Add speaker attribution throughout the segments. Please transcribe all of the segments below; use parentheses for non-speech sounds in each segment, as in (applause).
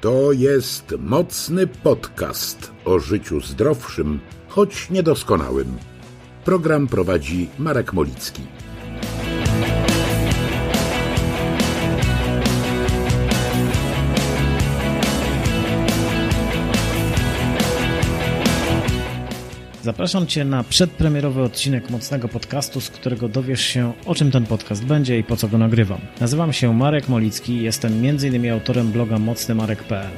Speaker 1: To jest mocny podcast o życiu zdrowszym, choć niedoskonałym. Program prowadzi Marek Molicki.
Speaker 2: Zapraszam Cię na przedpremierowy odcinek mocnego podcastu, z którego dowiesz się, o czym ten podcast będzie i po co go nagrywam. Nazywam się Marek Molicki, jestem m.in. autorem bloga mocnymarek.pl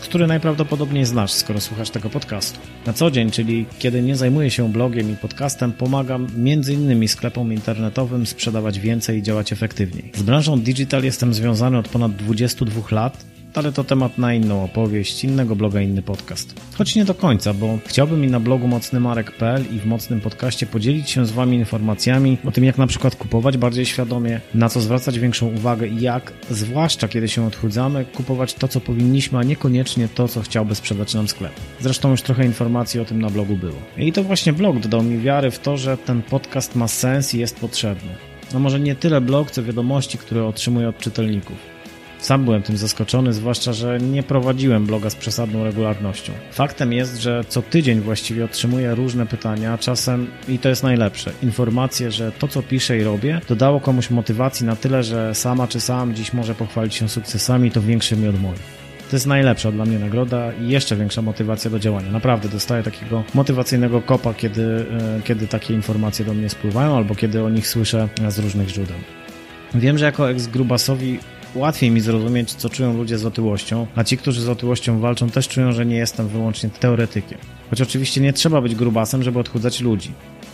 Speaker 2: który najprawdopodobniej znasz, skoro słuchasz tego podcastu. Na co dzień, czyli kiedy nie zajmuję się blogiem i podcastem, pomagam m.in. sklepom internetowym sprzedawać więcej i działać efektywniej. Z branżą digital jestem związany od ponad 22 lat ale to temat na inną opowieść, innego bloga, inny podcast. Choć nie do końca, bo chciałbym i na blogu mocnymarek.pl i w mocnym podcaście podzielić się z Wami informacjami o tym, jak na przykład kupować bardziej świadomie, na co zwracać większą uwagę i jak, zwłaszcza kiedy się odchudzamy, kupować to, co powinniśmy, a niekoniecznie to, co chciałby sprzedać nam sklep. Zresztą już trochę informacji o tym na blogu było. I to właśnie blog dodał mi wiary w to, że ten podcast ma sens i jest potrzebny. No może nie tyle blog, co wiadomości, które otrzymuję od czytelników. Sam byłem tym zaskoczony, zwłaszcza, że nie prowadziłem bloga z przesadną regularnością. Faktem jest, że co tydzień właściwie otrzymuję różne pytania, czasem, i to jest najlepsze, informacje, że to co piszę i robię dodało komuś motywacji na tyle, że sama czy sam dziś może pochwalić się sukcesami, to większymi od moich. To jest najlepsza dla mnie nagroda i jeszcze większa motywacja do działania. Naprawdę dostaję takiego motywacyjnego kopa, kiedy, e, kiedy takie informacje do mnie spływają albo kiedy o nich słyszę z różnych źródeł. Wiem, że jako ex-grubasowi łatwiej mi zrozumieć, co czują ludzie z otyłością, a ci, którzy z otyłością walczą, też czują, że nie jestem wyłącznie teoretykiem. Choć oczywiście nie trzeba być grubasem, żeby odchudzać ludzi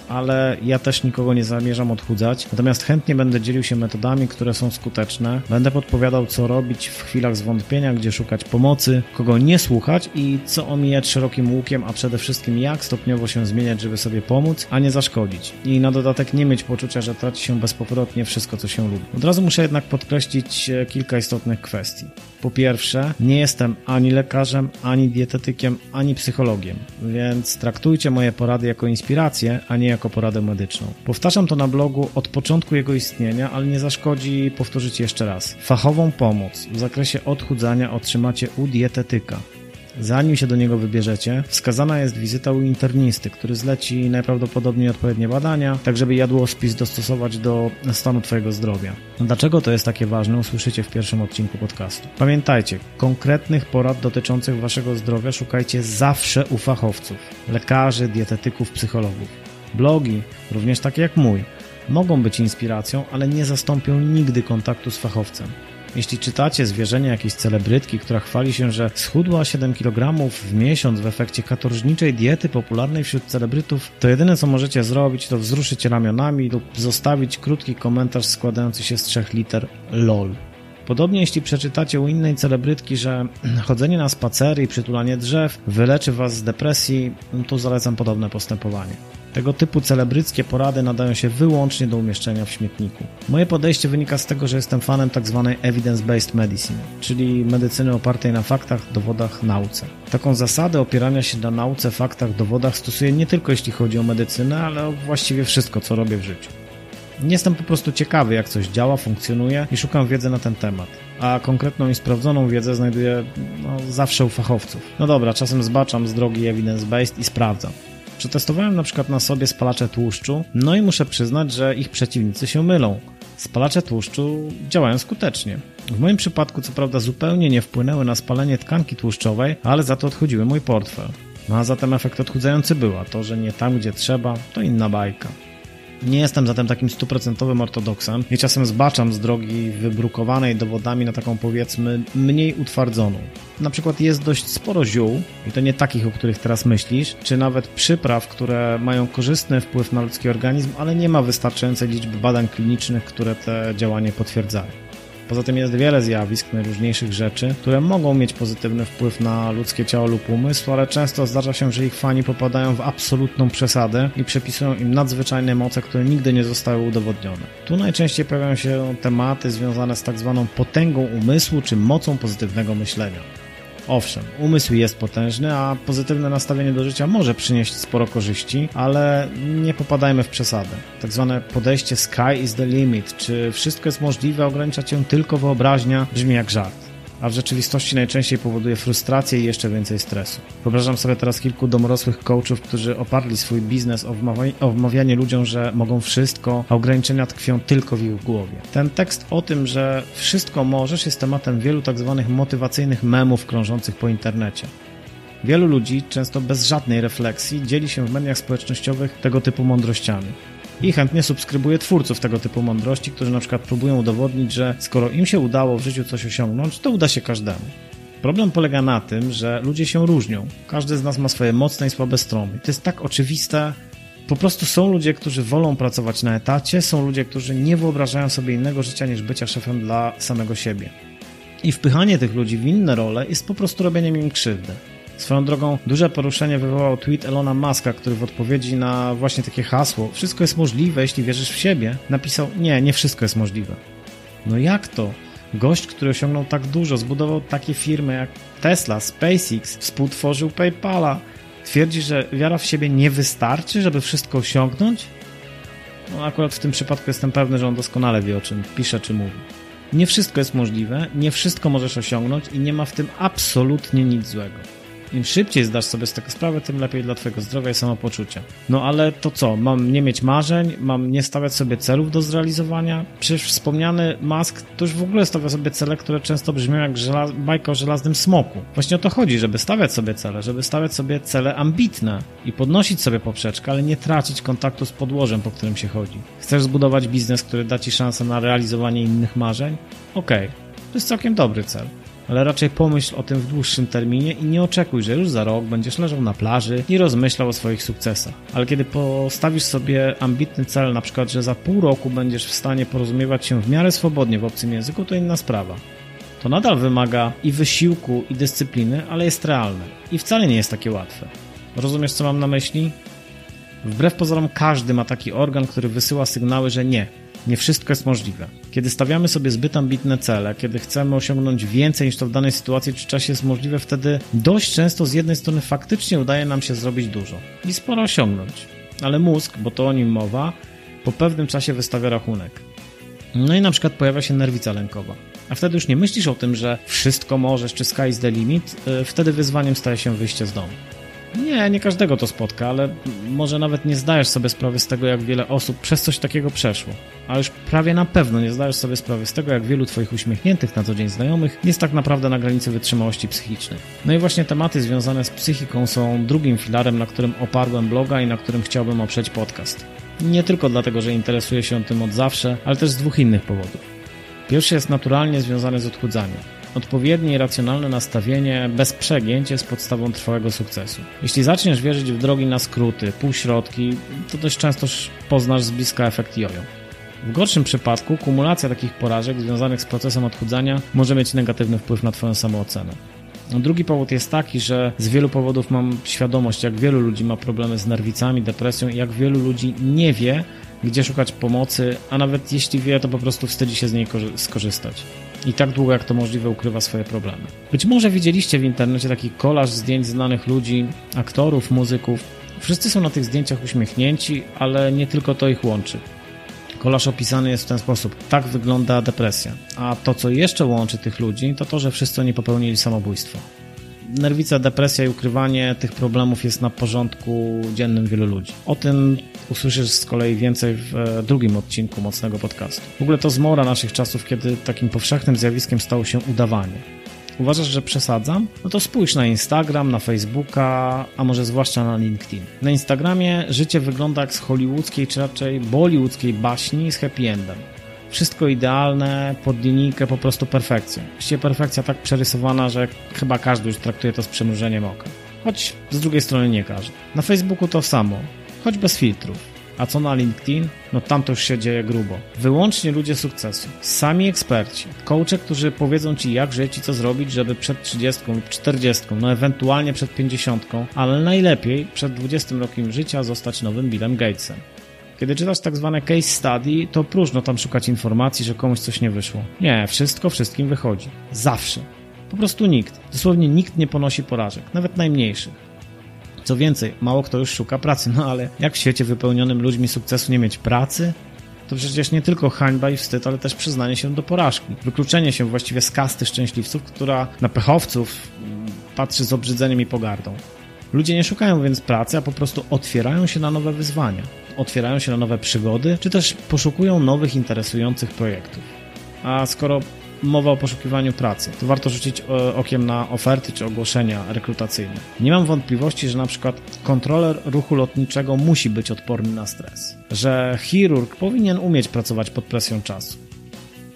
Speaker 2: ale ja też nikogo nie zamierzam odchudzać. Natomiast chętnie będę dzielił się metodami, które są skuteczne. Będę podpowiadał, co robić w chwilach zwątpienia, gdzie szukać pomocy, kogo nie słuchać i co omijać szerokim łukiem, a przede wszystkim jak stopniowo się zmieniać, żeby sobie pomóc, a nie zaszkodzić. I na dodatek nie mieć poczucia, że traci się bezpowrotnie wszystko, co się lubi. Od razu muszę jednak podkreślić e, kilka istotnych kwestii. Po pierwsze, nie jestem ani lekarzem, ani dietetykiem, ani psychologiem, więc traktujcie moje porady jako inspirację, a nie jako poradę medyczną. Powtarzam to na blogu od początku jego istnienia, ale nie zaszkodzi powtórzyć jeszcze raz. Fachową pomoc w zakresie odchudzania otrzymacie u dietetyka. Zanim się do niego wybierzecie, wskazana jest wizyta u internisty, który zleci najprawdopodobniej odpowiednie badania, tak żeby jadłospis dostosować do stanu Twojego zdrowia. Dlaczego to jest takie ważne, usłyszycie w pierwszym odcinku podcastu. Pamiętajcie, konkretnych porad dotyczących Waszego zdrowia szukajcie zawsze u fachowców, lekarzy, dietetyków, psychologów. Blogi, również takie jak mój, mogą być inspiracją, ale nie zastąpią nigdy kontaktu z fachowcem. Jeśli czytacie zwierzenia jakiejś celebrytki, która chwali się, że schudła 7 kg w miesiąc w efekcie katorżniczej diety popularnej wśród celebrytów, to jedyne co możecie zrobić to wzruszyć ramionami lub zostawić krótki komentarz składający się z trzech liter LOL. Podobnie jeśli przeczytacie u innej celebrytki, że (clears throat) chodzenie na spacery i przytulanie drzew wyleczy was z depresji, to zalecam podobne postępowanie. Tego typu celebryckie porady nadają się wyłącznie do umieszczenia w śmietniku. Moje podejście wynika z tego, że jestem fanem tzw. Tak evidence-based medicine, czyli medycyny opartej na faktach, dowodach, nauce. Taką zasadę opierania się na nauce, faktach, dowodach stosuję nie tylko jeśli chodzi o medycynę, ale o właściwie wszystko, co robię w życiu. Nie jestem po prostu ciekawy, jak coś działa, funkcjonuje i szukam wiedzy na ten temat. A konkretną i sprawdzoną wiedzę znajduję no, zawsze u fachowców. No dobra, czasem zbaczam z drogi evidence-based i sprawdzam. Przetestowałem na przykład na sobie spalacze tłuszczu, no i muszę przyznać, że ich przeciwnicy się mylą. Spalacze tłuszczu działają skutecznie. W moim przypadku, co prawda, zupełnie nie wpłynęły na spalenie tkanki tłuszczowej, ale za to odchudziły mój portfel. No a zatem efekt odchudzający był, a to, że nie tam, gdzie trzeba, to inna bajka. Nie jestem zatem takim stuprocentowym ortodoksem i czasem zbaczam z drogi wybrukowanej dowodami na taką powiedzmy mniej utwardzoną. Na przykład jest dość sporo ziół, i to nie takich, o których teraz myślisz, czy nawet przypraw, które mają korzystny wpływ na ludzki organizm, ale nie ma wystarczającej liczby badań klinicznych, które te działanie potwierdzają. Poza tym jest wiele zjawisk, najróżniejszych rzeczy, które mogą mieć pozytywny wpływ na ludzkie ciało lub umysł, ale często zdarza się, że ich fani popadają w absolutną przesadę i przepisują im nadzwyczajne moce, które nigdy nie zostały udowodnione. Tu najczęściej pojawiają się tematy związane z tak zwaną potęgą umysłu czy mocą pozytywnego myślenia. Owszem, umysł jest potężny, a pozytywne nastawienie do życia może przynieść sporo korzyści, ale nie popadajmy w przesadę. Tak zwane podejście sky is the limit, czy wszystko jest możliwe, ogranicza cię tylko wyobraźnia, brzmi jak żart. A w rzeczywistości najczęściej powoduje frustrację i jeszcze więcej stresu. Wyobrażam sobie teraz kilku domorosłych coachów, którzy oparli swój biznes o wmawianie ludziom, że mogą wszystko, a ograniczenia tkwią tylko w ich głowie. Ten tekst o tym, że wszystko możesz jest tematem wielu tak zwanych motywacyjnych memów krążących po internecie. Wielu ludzi, często bez żadnej refleksji, dzieli się w mediach społecznościowych tego typu mądrościami. I chętnie subskrybuje twórców tego typu mądrości, którzy na przykład próbują udowodnić, że skoro im się udało w życiu coś osiągnąć, to uda się każdemu. Problem polega na tym, że ludzie się różnią. Każdy z nas ma swoje mocne i słabe strony. To jest tak oczywiste. Po prostu są ludzie, którzy wolą pracować na etacie, są ludzie, którzy nie wyobrażają sobie innego życia niż bycia szefem dla samego siebie. I wpychanie tych ludzi w inne role jest po prostu robieniem im krzywdy. Swoją drogą duże poruszenie wywołał tweet Elona Muska, który w odpowiedzi na właśnie takie hasło wszystko jest możliwe, jeśli wierzysz w siebie, napisał nie, nie wszystko jest możliwe. No jak to? Gość, który osiągnął tak dużo, zbudował takie firmy jak Tesla, SpaceX, współtworzył PayPala, twierdzi, że wiara w siebie nie wystarczy, żeby wszystko osiągnąć? No akurat w tym przypadku jestem pewny, że on doskonale wie o czym pisze czy mówi. Nie wszystko jest możliwe, nie wszystko możesz osiągnąć i nie ma w tym absolutnie nic złego. Im szybciej zdasz sobie z tego sprawę, tym lepiej dla twojego zdrowia i samopoczucia. No ale to co? Mam nie mieć marzeń? Mam nie stawiać sobie celów do zrealizowania? Przecież wspomniany Musk to już w ogóle stawia sobie cele, które często brzmią jak żelaz bajka o żelaznym smoku. Właśnie o to chodzi, żeby stawiać sobie cele, żeby stawiać sobie cele ambitne i podnosić sobie poprzeczkę, ale nie tracić kontaktu z podłożem, po którym się chodzi. Chcesz zbudować biznes, który da ci szansę na realizowanie innych marzeń? Okej, okay. to jest całkiem dobry cel ale raczej pomyśl o tym w dłuższym terminie i nie oczekuj, że już za rok będziesz leżał na plaży i rozmyślał o swoich sukcesach. Ale kiedy postawisz sobie ambitny cel, na przykład, że za pół roku będziesz w stanie porozumiewać się w miarę swobodnie w obcym języku, to inna sprawa. To nadal wymaga i wysiłku, i dyscypliny, ale jest realne. I wcale nie jest takie łatwe. Rozumiesz, co mam na myśli? Wbrew pozorom każdy ma taki organ, który wysyła sygnały, że nie, nie wszystko jest możliwe. Kiedy stawiamy sobie zbyt ambitne cele, kiedy chcemy osiągnąć więcej niż to w danej sytuacji czy czasie jest możliwe, wtedy dość często z jednej strony faktycznie udaje nam się zrobić dużo i sporo osiągnąć. Ale mózg, bo to o nim mowa, po pewnym czasie wystawia rachunek. No i na przykład pojawia się nerwica lękowa. A wtedy już nie myślisz o tym, że wszystko możesz, czy sky is the limit, y, wtedy wyzwaniem staje się wyjście z domu. Nie, nie każdego to spotka, ale może nawet nie zdajesz sobie sprawy z tego, jak wiele osób przez coś takiego przeszło. A już prawie na pewno nie zdajesz sobie sprawy z tego, jak wielu Twoich uśmiechniętych na co dzień znajomych jest tak naprawdę na granicy wytrzymałości psychicznej. No i właśnie tematy związane z psychiką są drugim filarem, na którym oparłem bloga i na którym chciałbym oprzeć podcast. Nie tylko dlatego, że interesuję się tym od zawsze, ale też z dwóch innych powodów. Pierwszy jest naturalnie związany z odchudzaniem. Odpowiednie i racjonalne nastawienie bez przegięć jest podstawą trwałego sukcesu. Jeśli zaczniesz wierzyć w drogi na skróty, półśrodki, to dość często poznasz z bliska efekt jojo. W gorszym przypadku kumulacja takich porażek związanych z procesem odchudzania może mieć negatywny wpływ na Twoją samoocenę. Drugi powód jest taki, że z wielu powodów mam świadomość, jak wielu ludzi ma problemy z nerwicami, depresją i jak wielu ludzi nie wie, gdzie szukać pomocy, a nawet jeśli wie, to po prostu wstydzi się z niej skorzystać i tak długo jak to możliwe ukrywa swoje problemy. Być może widzieliście w internecie taki kolaż zdjęć znanych ludzi, aktorów, muzyków. Wszyscy są na tych zdjęciach uśmiechnięci, ale nie tylko to ich łączy. Kolaż opisany jest w ten sposób. Tak wygląda depresja. A to, co jeszcze łączy tych ludzi, to to, że wszyscy oni popełnili samobójstwo nerwica, depresja i ukrywanie tych problemów jest na porządku dziennym wielu ludzi. O tym usłyszysz z kolei więcej w e, drugim odcinku mocnego podcastu. W ogóle to zmora naszych czasów, kiedy takim powszechnym zjawiskiem stało się udawanie. Uważasz, że przesadzam? No to spójrz na Instagram, na Facebooka, a może zwłaszcza na LinkedIn. Na Instagramie życie wygląda jak z hollywoodzkiej, czy raczej bollywoodzkiej baśni z happy endem wszystko idealne, pod linijkę, po prostu perfekcja. Właściwie perfekcja tak przerysowana, że chyba każdy już traktuje to z przymrużeniem oka. Choć z drugiej strony nie każdy. Na Facebooku to samo, choć bez filtrów. A co na LinkedIn? No tam to już się dzieje grubo. Wyłącznie ludzie sukcesu. Sami eksperci. Coache, którzy powiedzą ci jak żyć i co zrobić, żeby przed 30 lub 40, no ewentualnie przed 50, ale najlepiej przed 20 rokiem życia zostać nowym Billem Gatesem. Kiedy czytasz tak zwane case study, to próżno tam szukać informacji, że komuś coś nie wyszło. Nie, wszystko wszystkim wychodzi. Zawsze. Po prostu nikt, dosłownie nikt nie ponosi porażek, nawet najmniejszych. Co więcej, mało kto już szuka pracy, no ale jak w świecie wypełnionym ludźmi sukcesu nie mieć pracy? to przecież nie tylko hańba i wstyd, ale też przyznanie się do porażki. Wykluczenie się właściwie z kasty szczęśliwców, która na pechowców patrzy z obrzydzeniem i pogardą. Ludzie nie szukają więc pracy, a po prostu otwierają się na nowe wyzwania, otwierają się na nowe przygody, czy też poszukują nowych, interesujących projektów. A skoro mowa o poszukiwaniu pracy, to warto rzucić e, okiem na oferty czy ogłoszenia rekrutacyjne. Nie mam wątpliwości, że na przykład kontroler ruchu lotniczego musi być odporny na stres, że chirurg powinien umieć pracować pod presją czasu,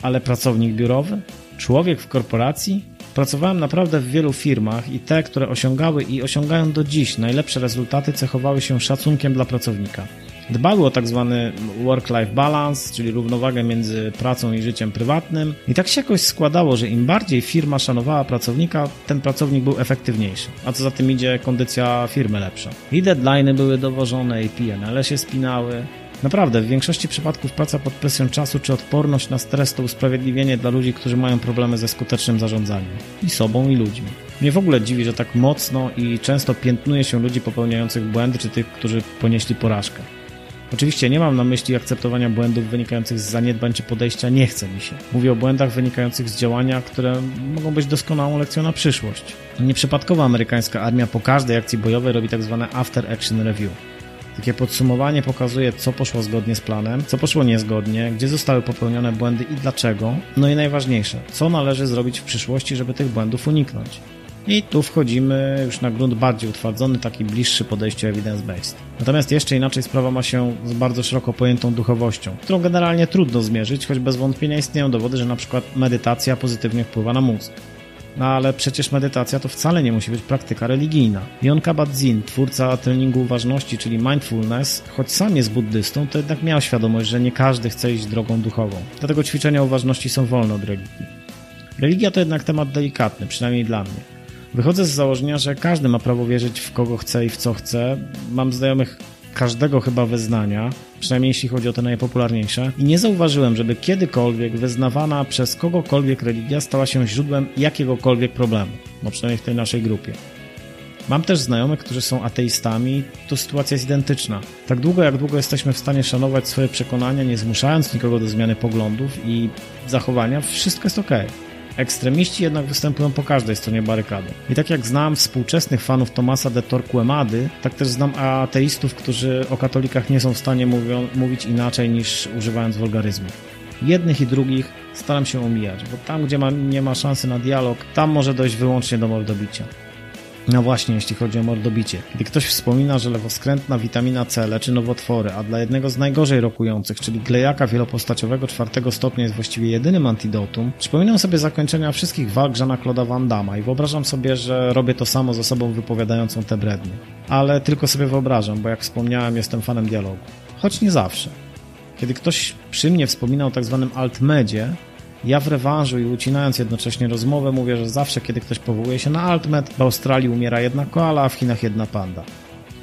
Speaker 2: ale pracownik biurowy, człowiek w korporacji, Pracowałem naprawdę w wielu firmach i te, które osiągały i osiągają do dziś najlepsze rezultaty, cechowały się szacunkiem dla pracownika. Dbały o tak zwany work-life balance, czyli równowagę między pracą i życiem prywatnym. I tak się jakoś składało, że im bardziej firma szanowała pracownika, ten pracownik był efektywniejszy. A co za tym idzie, kondycja firmy lepsza. I deadlines były dowożone, i PNL się spinały. Naprawdę, w większości przypadków praca pod presją czasu czy odporność na stres to usprawiedliwienie dla ludzi, którzy mają problemy ze skutecznym zarządzaniem. I sobą, i ludźmi. Mnie w ogóle dziwi, że tak mocno i często piętnuje się ludzi popełniających błędy, czy tych, którzy ponieśli porażkę. Oczywiście nie mam na myśli akceptowania błędów wynikających z zaniedbań czy podejścia nie chce mi się. Mówię o błędach wynikających z działania, które mogą być doskonałą lekcją na przyszłość. Nieprzypadkowo amerykańska armia po każdej akcji bojowej robi tak zwane after action review. Takie podsumowanie pokazuje, co poszło zgodnie z planem, co poszło niezgodnie, gdzie zostały popełnione błędy i dlaczego. No i najważniejsze, co należy zrobić w przyszłości, żeby tych błędów uniknąć. I tu wchodzimy już na grunt bardziej utwardzony, taki bliższy podejściu evidence-based. Natomiast jeszcze inaczej sprawa ma się z bardzo szeroko pojętą duchowością, którą generalnie trudno zmierzyć, choć bez wątpienia istnieją dowody, że przykład medytacja pozytywnie wpływa na mózg. No ale przecież medytacja to wcale nie musi być praktyka religijna. Jon Kabat-Zinn, twórca treningu uważności, czyli mindfulness, choć sam jest buddystą, to jednak miał świadomość, że nie każdy chce iść drogą duchową. Dlatego ćwiczenia uważności są wolne od religii. Religia to jednak temat delikatny, przynajmniej dla mnie. Wychodzę z założenia, że każdy ma prawo wierzyć w kogo chce i w co chce. Mam znajomych każdego chyba wyznania, przynajmniej jeśli chodzi o te najpopularniejsze, i nie zauważyłem, żeby kiedykolwiek wyznawana przez kogokolwiek religia stała się źródłem jakiegokolwiek problemu, no przynajmniej w tej naszej grupie. Mam też znajomych, którzy są ateistami, tu sytuacja jest identyczna. Tak długo jak długo jesteśmy w stanie szanować swoje przekonania, nie zmuszając nikogo do zmiany poglądów i zachowania, wszystko jest ok. Ekstremiści jednak występują po każdej stronie barykady. I tak jak znam współczesnych fanów Tomasa de Torquemady, tak też znam ateistów, którzy o katolikach nie są w stanie mówią, mówić inaczej niż używając wulgaryzmów. Jednych i drugich staram się omijać, bo tam, gdzie ma, nie ma szansy na dialog, tam może dojść wyłącznie do mordobicia. No właśnie, jeśli chodzi o mordobicie. Gdy ktoś wspomina, że lewoskrętna witamina C leczy nowotwory, a dla jednego z najgorzej rokujących, czyli glejaka wielopostaciowego czwartego stopnia jest właściwie jedynym antidotum, przypominam sobie zakończenia wszystkich walk Żana Claude'a Van Damme i wyobrażam sobie, że robię to samo z osobą wypowiadającą te brednie. Ale tylko sobie wyobrażam, bo jak wspomniałem, jestem fanem dialogu. Choć nie zawsze. Kiedy ktoś przy mnie wspomina o tak zwanym altmedzie, ja w rewanżu i ucinając jednocześnie rozmowę mówię, że zawsze kiedy ktoś powołuje się na Altmed, w Australii umiera jedna koala, a w Chinach jedna panda.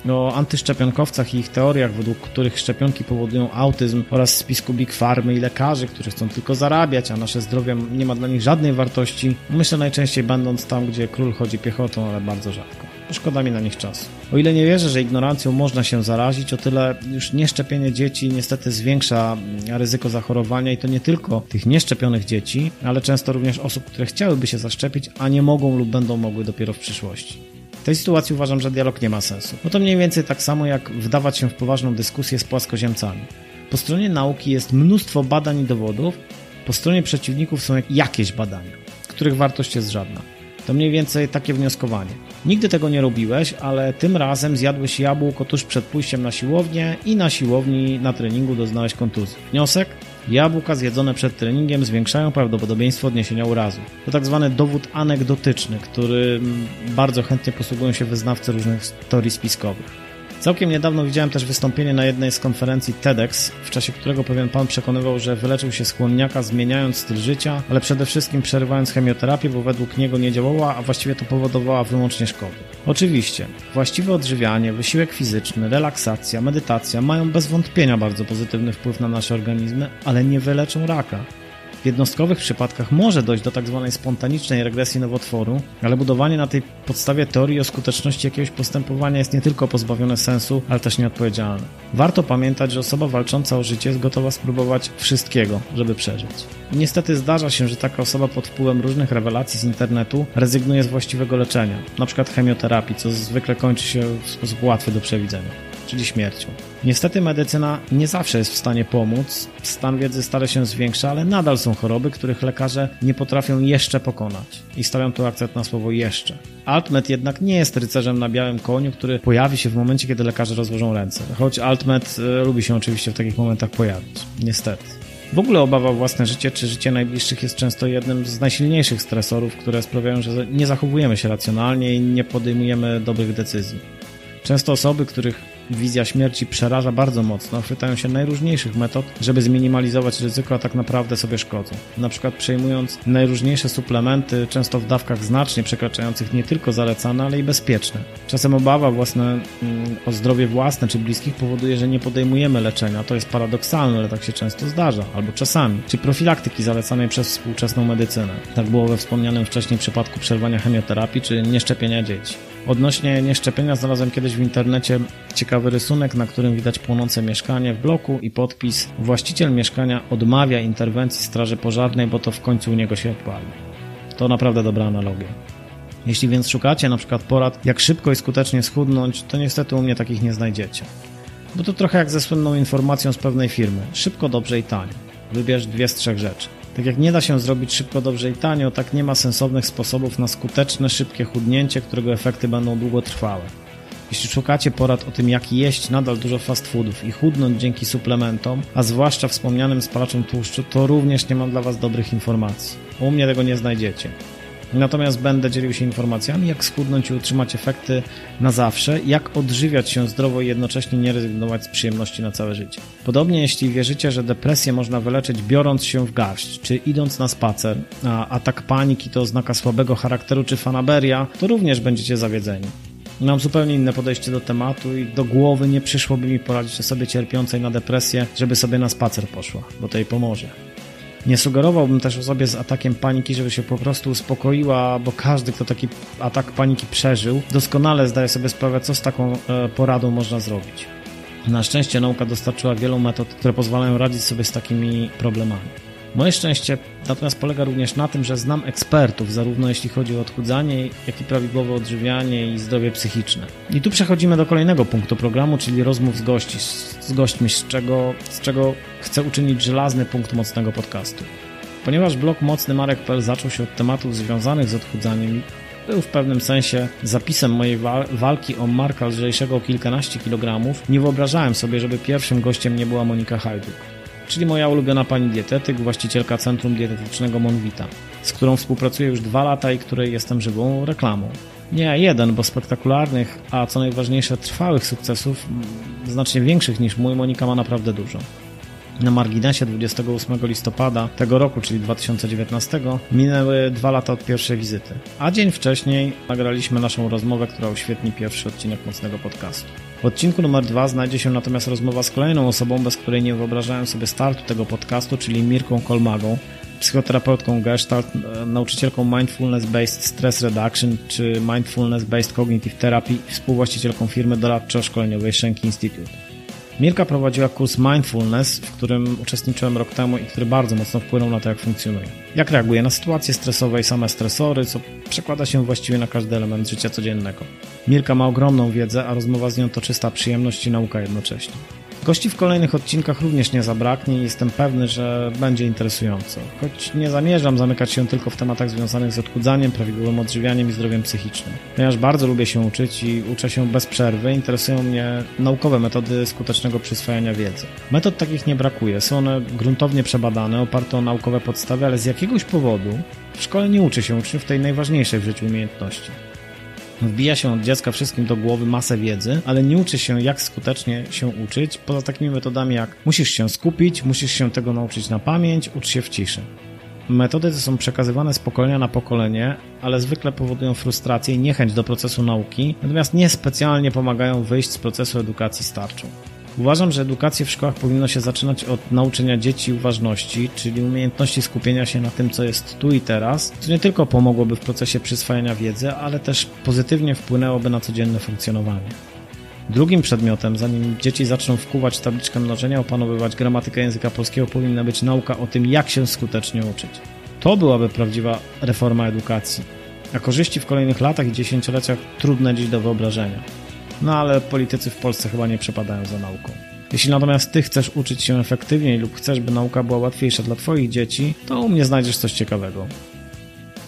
Speaker 2: O antyszczepionkowcach i ich teoriach, według których szczepionki powodują autyzm oraz spisku Big Farmy i lekarzy, którzy chcą tylko zarabiać, a nasze zdrowie nie ma dla nich żadnej wartości, myślę najczęściej będąc tam, gdzie król chodzi piechotą, ale bardzo rzadko. Szkoda mi na nich czasu. O ile nie wierzę, że ignorancją można się zarazić, o tyle już nieszczepienie dzieci niestety zwiększa ryzyko zachorowania i to nie tylko tych nieszczepionych dzieci, ale często również osób, które chciałyby się zaszczepić, a nie mogą lub będą mogły dopiero w przyszłości. Tej sytuacji uważam, że dialog nie ma sensu. No to mniej więcej tak samo jak wdawać się w poważną dyskusję z płaskoziemcami. Po stronie nauki jest mnóstwo badań i dowodów, po stronie przeciwników są jakieś badania, których wartość jest żadna. To mniej więcej takie wnioskowanie. Nigdy tego nie robiłeś, ale tym razem zjadłeś jabłko tuż przed pójściem na siłownię i na siłowni na treningu doznałeś kontuzji. Wniosek? Jabłka zjedzone przed treningiem zwiększają prawdopodobieństwo odniesienia urazu. To tak zwany dowód anegdotyczny, którym bardzo chętnie posługują się wyznawcy różnych teorii spiskowych. Całkiem niedawno widziałem też wystąpienie na jednej z konferencji TEDx, w czasie którego pewien pan przekonywał, że wyleczył się z chłonniaka zmieniając styl życia, ale przede wszystkim przerywając chemioterapię, bo według niego nie działała, a właściwie to powodowała wyłącznie szkody. Oczywiście, właściwe odżywianie, wysiłek fizyczny, relaksacja, medytacja mają bez wątpienia bardzo pozytywny wpływ na nasze organizmy, ale nie wyleczą raka. W jednostkowych przypadkach może dojść do tzw. Tak spontanicznej regresji nowotworu, ale budowanie na tej podstawie teorii o skuteczności jakiegoś postępowania jest nie tylko pozbawione sensu, ale też nieodpowiedzialne. Warto pamiętać, że osoba walcząca o życie jest gotowa spróbować wszystkiego, żeby przeżyć. I niestety zdarza się, że taka osoba pod wpływem różnych rewelacji z internetu rezygnuje z właściwego leczenia, np. chemioterapii, co zwykle kończy się w sposób łatwy do przewidzenia czyli śmiercią. Niestety medycyna nie zawsze jest w stanie pomóc, stan wiedzy stale się zwiększa, ale nadal są choroby, których lekarze nie potrafią jeszcze pokonać. I stawiam tu akcent na słowo jeszcze. Altmet jednak nie jest rycerzem na białym koniu, który pojawi się w momencie, kiedy lekarze rozłożą ręce. Choć Altmet e, lubi się oczywiście w takich momentach pojawić. Niestety. W ogóle obawa o własne życie czy życie najbliższych jest często jednym z najsilniejszych stresorów, które sprawiają, że nie zachowujemy się racjonalnie i nie podejmujemy dobrych decyzji. Często osoby, których wizja śmierci przeraża bardzo mocno, chwytają się najróżniejszych metod, żeby zminimalizować ryzyko, a tak naprawdę sobie szkodzą. Na przykład przejmując najróżniejsze suplementy, często w dawkach znacznie przekraczających nie tylko zalecane, ale i bezpieczne. Czasem obawa własne, mm, o zdrowie własne czy bliskich powoduje, że nie podejmujemy leczenia. To jest paradoksalne, ale tak się często zdarza, albo czasami. Czy profilaktyki zalecanej przez współczesną medycynę. Tak było we wspomnianym wcześniej przypadku przerwania chemioterapii czy nieszczepienia dzieci. Odnośnie nieszczepienia znalazłem kiedyś w internecie ciekawy rysunek, na którym widać płonące mieszkanie w bloku i podpis Właściciel mieszkania odmawia interwencji straży pożarnej, bo to w końcu u niego się odpali. To naprawdę dobra analogia. Jeśli więc szukacie na przykład porad, jak szybko i skutecznie schudnąć, to niestety u mnie takich nie znajdziecie. Bo to trochę jak ze słynną informacją z pewnej firmy. Szybko, dobrze i tanio. Wybierz dwie z trzech rzeczy. Tak jak nie da się zrobić szybko, dobrze i tanio, tak nie ma sensownych sposobów na skuteczne, szybkie chudnięcie, którego efekty będą długotrwałe. Jeśli szukacie porad o tym, jak jeść nadal dużo fast foodów i chudnąć dzięki suplementom, a zwłaszcza wspomnianym spalaczom tłuszczu, to również nie mam dla Was dobrych informacji. U mnie tego nie znajdziecie. Natomiast będę dzielił się informacjami, jak schudnąć i utrzymać efekty na zawsze, jak odżywiać się zdrowo i jednocześnie nie rezygnować z przyjemności na całe życie. Podobnie jeśli wierzycie, że depresję można wyleczyć biorąc się w garść, czy idąc na spacer, a atak paniki to oznaka słabego charakteru czy fanaberia, to również będziecie zawiedzeni. Mam zupełnie inne podejście do tematu i do głowy nie przyszłoby mi poradzić osobie cierpiącej na depresję, żeby sobie na spacer poszła, bo to jej pomoże. Nie sugerowałbym też osobie z atakiem paniki, żeby się po prostu uspokoiła, bo każdy, kto taki atak paniki przeżył, doskonale zdaje sobie sprawę, co z taką e, poradą można zrobić. Na szczęście nauka dostarczyła wielu metod, które pozwalają radzić sobie z takimi problemami. Moje szczęście natomiast polega również na tym, że znam ekspertów, zarówno jeśli chodzi o odchudzanie, jak i prawidłowe odżywianie i zdrowie psychiczne. I tu przechodzimy do kolejnego punktu programu, czyli rozmów z, gości, z gośćmi, z czego, z czego chcę uczynić żelazny punkt mocnego podcastu. Ponieważ blog Mocny Marek.pl zaczął się od tematów związanych z odchudzaniem, był w pewnym sensie zapisem mojej walki o Marka lżejszego o kilkanaście kilogramów, nie wyobrażałem sobie, żeby pierwszym gościem nie była Monika Hajduk czyli moja ulubiona pani dietetyk, właścicielka Centrum Dietetycznego Monvita, z którą współpracuję już dwa lata i której jestem żywą reklamą. Nie jeden, bo spektakularnych, a co najważniejsze trwałych sukcesów, znacznie większych niż mój, Monika ma naprawdę dużo. Na marginesie 28 listopada tego roku, czyli 2019, minęły dwa lata od pierwszej wizyty, a dzień wcześniej nagraliśmy naszą rozmowę, która uświetni pierwszy odcinek mocnego podcastu. W odcinku numer dwa znajdzie się natomiast rozmowa z kolejną osobą, bez której nie wyobrażałem sobie startu tego podcastu, czyli Mirką Kolmagą, psychoterapeutką Gestalt, e, nauczycielką Mindfulness-Based Stress Reduction czy Mindfulness-Based Cognitive Therapy i współwłaścicielką firmy doradczo-szkoleniowej Shank Institute. Mirka prowadziła kurs Mindfulness, w którym uczestniczyłem rok temu i który bardzo mocno wpłynął na to, jak funkcjonuje. Jak reaguje na sytuacje stresowe i same stresory, co przekłada się właściwie na każdy element życia codziennego. Mirka ma ogromną wiedzę, a rozmowa z nią to czysta przyjemność i nauka jednocześnie. Gości w kolejnych odcinkach również nie zabraknie i jestem pewny, że będzie interesująco. Choć nie zamierzam zamykać się tylko w tematach związanych z odchudzaniem, prawidłowym odżywianiem i zdrowiem psychicznym. Ponieważ bardzo lubię się uczyć i uczę się bez przerwy, interesują mnie naukowe metody skutecznego przyswajania wiedzy. Metod takich nie brakuje, są one gruntownie przebadane, oparte o naukowe podstawy, ale z jakiegoś powodu w szkole nie uczy się uczniów tej najważniejszej w życiu umiejętności. Wbija się od dziecka wszystkim do głowy masę wiedzy, ale nie uczy się jak skutecznie się uczyć, poza takimi metodami jak musisz się skupić, musisz się tego nauczyć na pamięć, ucz się w ciszy. Metody te są przekazywane z pokolenia na pokolenie, ale zwykle powodują frustrację i niechęć do procesu nauki, natomiast niespecjalnie pomagają wyjść z procesu edukacji starczą. Uważam, że edukację w szkołach powinno się zaczynać od nauczenia dzieci uważności, czyli umiejętności skupienia się na tym, co jest tu i teraz, co nie tylko pomogłoby w procesie przyswajania wiedzy, ale też pozytywnie wpłynęłoby na codzienne funkcjonowanie. Drugim przedmiotem, zanim dzieci zaczną wkuwać tabliczkę mnożenia, opanowywać gramatykę języka polskiego, powinna być nauka o tym, jak się skutecznie uczyć. To byłaby prawdziwa reforma edukacji. A korzyści w kolejnych latach i dziesięcioleciach trudne dziś do wyobrażenia. No ale politycy w Polsce chyba nie przepadają za nauką. Jeśli natomiast ty chcesz uczyć się efektywniej lub chcesz, by nauka była łatwiejsza dla twoich dzieci, to u mnie znajdziesz coś ciekawego.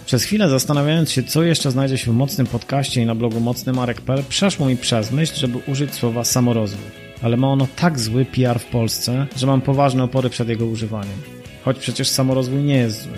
Speaker 2: Przez chwilę zastanawiając się, co jeszcze znajdzie się w mocnym podcaście i na blogu mocnymarek.pl, przeszło mi przez myśl, żeby użyć słowa samorozwój. Ale ma ono tak zły PR w Polsce, że mam poważne opory przed jego używaniem. Choć przecież samorozwój nie jest zły.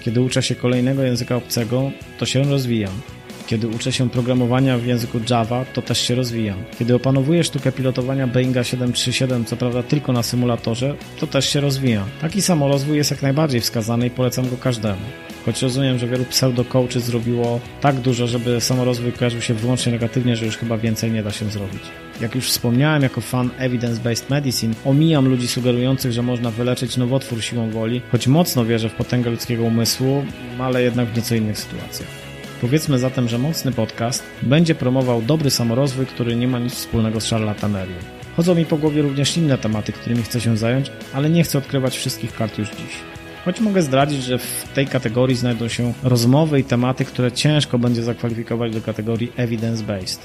Speaker 2: Kiedy uczę się kolejnego języka obcego, to się rozwijam. Kiedy uczę się programowania w języku Java, to też się rozwijam. Kiedy opanowuję sztukę pilotowania Boeinga 737, co prawda tylko na symulatorze, to też się rozwijam. Taki samorozwój jest jak najbardziej wskazany i polecam go każdemu. Choć rozumiem, że wielu pseudo-coachy zrobiło tak dużo, żeby samorozwój kojarzył się wyłącznie negatywnie, że już chyba więcej nie da się zrobić. Jak już wspomniałem, jako fan evidence-based medicine, omijam ludzi sugerujących, że można wyleczyć nowotwór siłą woli, choć mocno wierzę w potęgę ludzkiego umysłu, ale jednak w nieco innych sytuacjach. Powiedzmy zatem, że mocny podcast będzie promował dobry samorozwój, który nie ma nic wspólnego z szarlatanerią. Chodzą mi po głowie również inne tematy, którymi chcę się zająć, ale nie chcę odkrywać wszystkich kart już dziś. Choć mogę zdradzić, że w tej kategorii znajdą się rozmowy i tematy, które ciężko będzie zakwalifikować do kategorii evidence-based.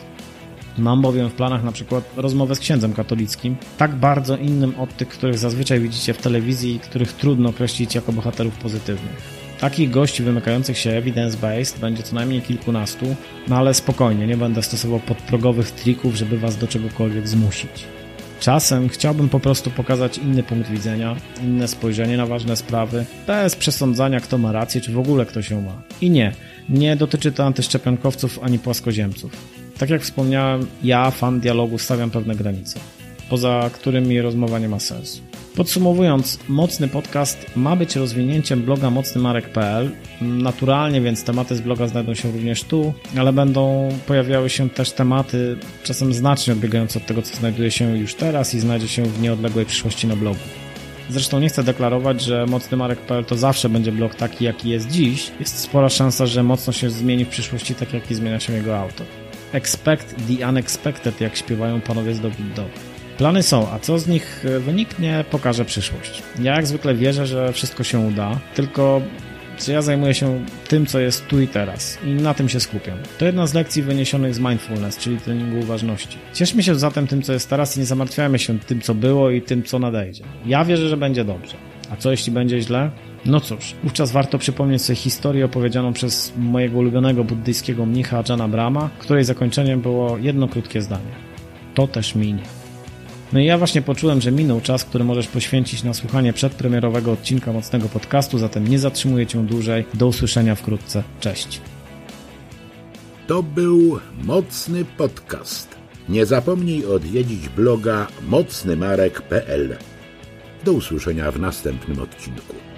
Speaker 2: Mam bowiem w planach na przykład rozmowę z księdzem katolickim, tak bardzo innym od tych, których zazwyczaj widzicie w telewizji i których trudno określić jako bohaterów pozytywnych. Takich gości wymykających się evidence-based będzie co najmniej kilkunastu, no ale spokojnie, nie będę stosował podprogowych trików, żeby was do czegokolwiek zmusić. Czasem chciałbym po prostu pokazać inny punkt widzenia, inne spojrzenie na ważne sprawy, bez przesądzania, kto ma rację, czy w ogóle kto się ma. I nie, nie dotyczy to antyszczepionkowców ani płaskoziemców. Tak jak wspomniałem, ja, fan dialogu, stawiam pewne granice, poza którymi rozmowa nie ma sensu. Podsumowując, mocny podcast ma być rozwinięciem bloga mocnymarek.pl. Naturalnie więc tematy z bloga znajdą się również tu, ale będą pojawiały się też tematy czasem znacznie odbiegające od tego, co znajduje się już teraz i znajdzie się w nieodległej przyszłości na blogu. Zresztą nie chcę deklarować, że mocnymarek.pl to zawsze będzie blog taki, jaki jest dziś. Jest spora szansa, że mocno się zmieni w przyszłości, tak jak i zmienia się jego autor. Expect the unexpected, jak śpiewają panowie z Dog. Plany są, a co z nich e, wyniknie, pokaże przyszłość. Ja jak zwykle wierzę, że wszystko się uda, tylko ja zajmuję się tym, co jest tu i teraz i na tym się skupiam. To jedna z lekcji wyniesionych z mindfulness, czyli treningu uważności. Cieszmy się zatem tym, co jest teraz i nie zamartwiajmy się tym, co było i tym, co nadejdzie. Ja wierzę, że będzie dobrze. A co jeśli będzie źle? No cóż, wówczas warto przypomnieć sobie historię opowiedzianą przez mojego ulubionego buddyjskiego mnicha Jana Brahma, której zakończeniem było jedno krótkie zdanie. To też minie. No i ja właśnie poczułem, że minął czas, który możesz poświęcić na słuchanie przedpremierowego odcinka mocnego podcastu, zatem nie zatrzymuję cię dłużej. Do usłyszenia wkrótce. Cześć.
Speaker 1: To był mocny podcast. Nie zapomnij odwiedzić bloga mocnymarek.pl. Do usłyszenia w następnym odcinku.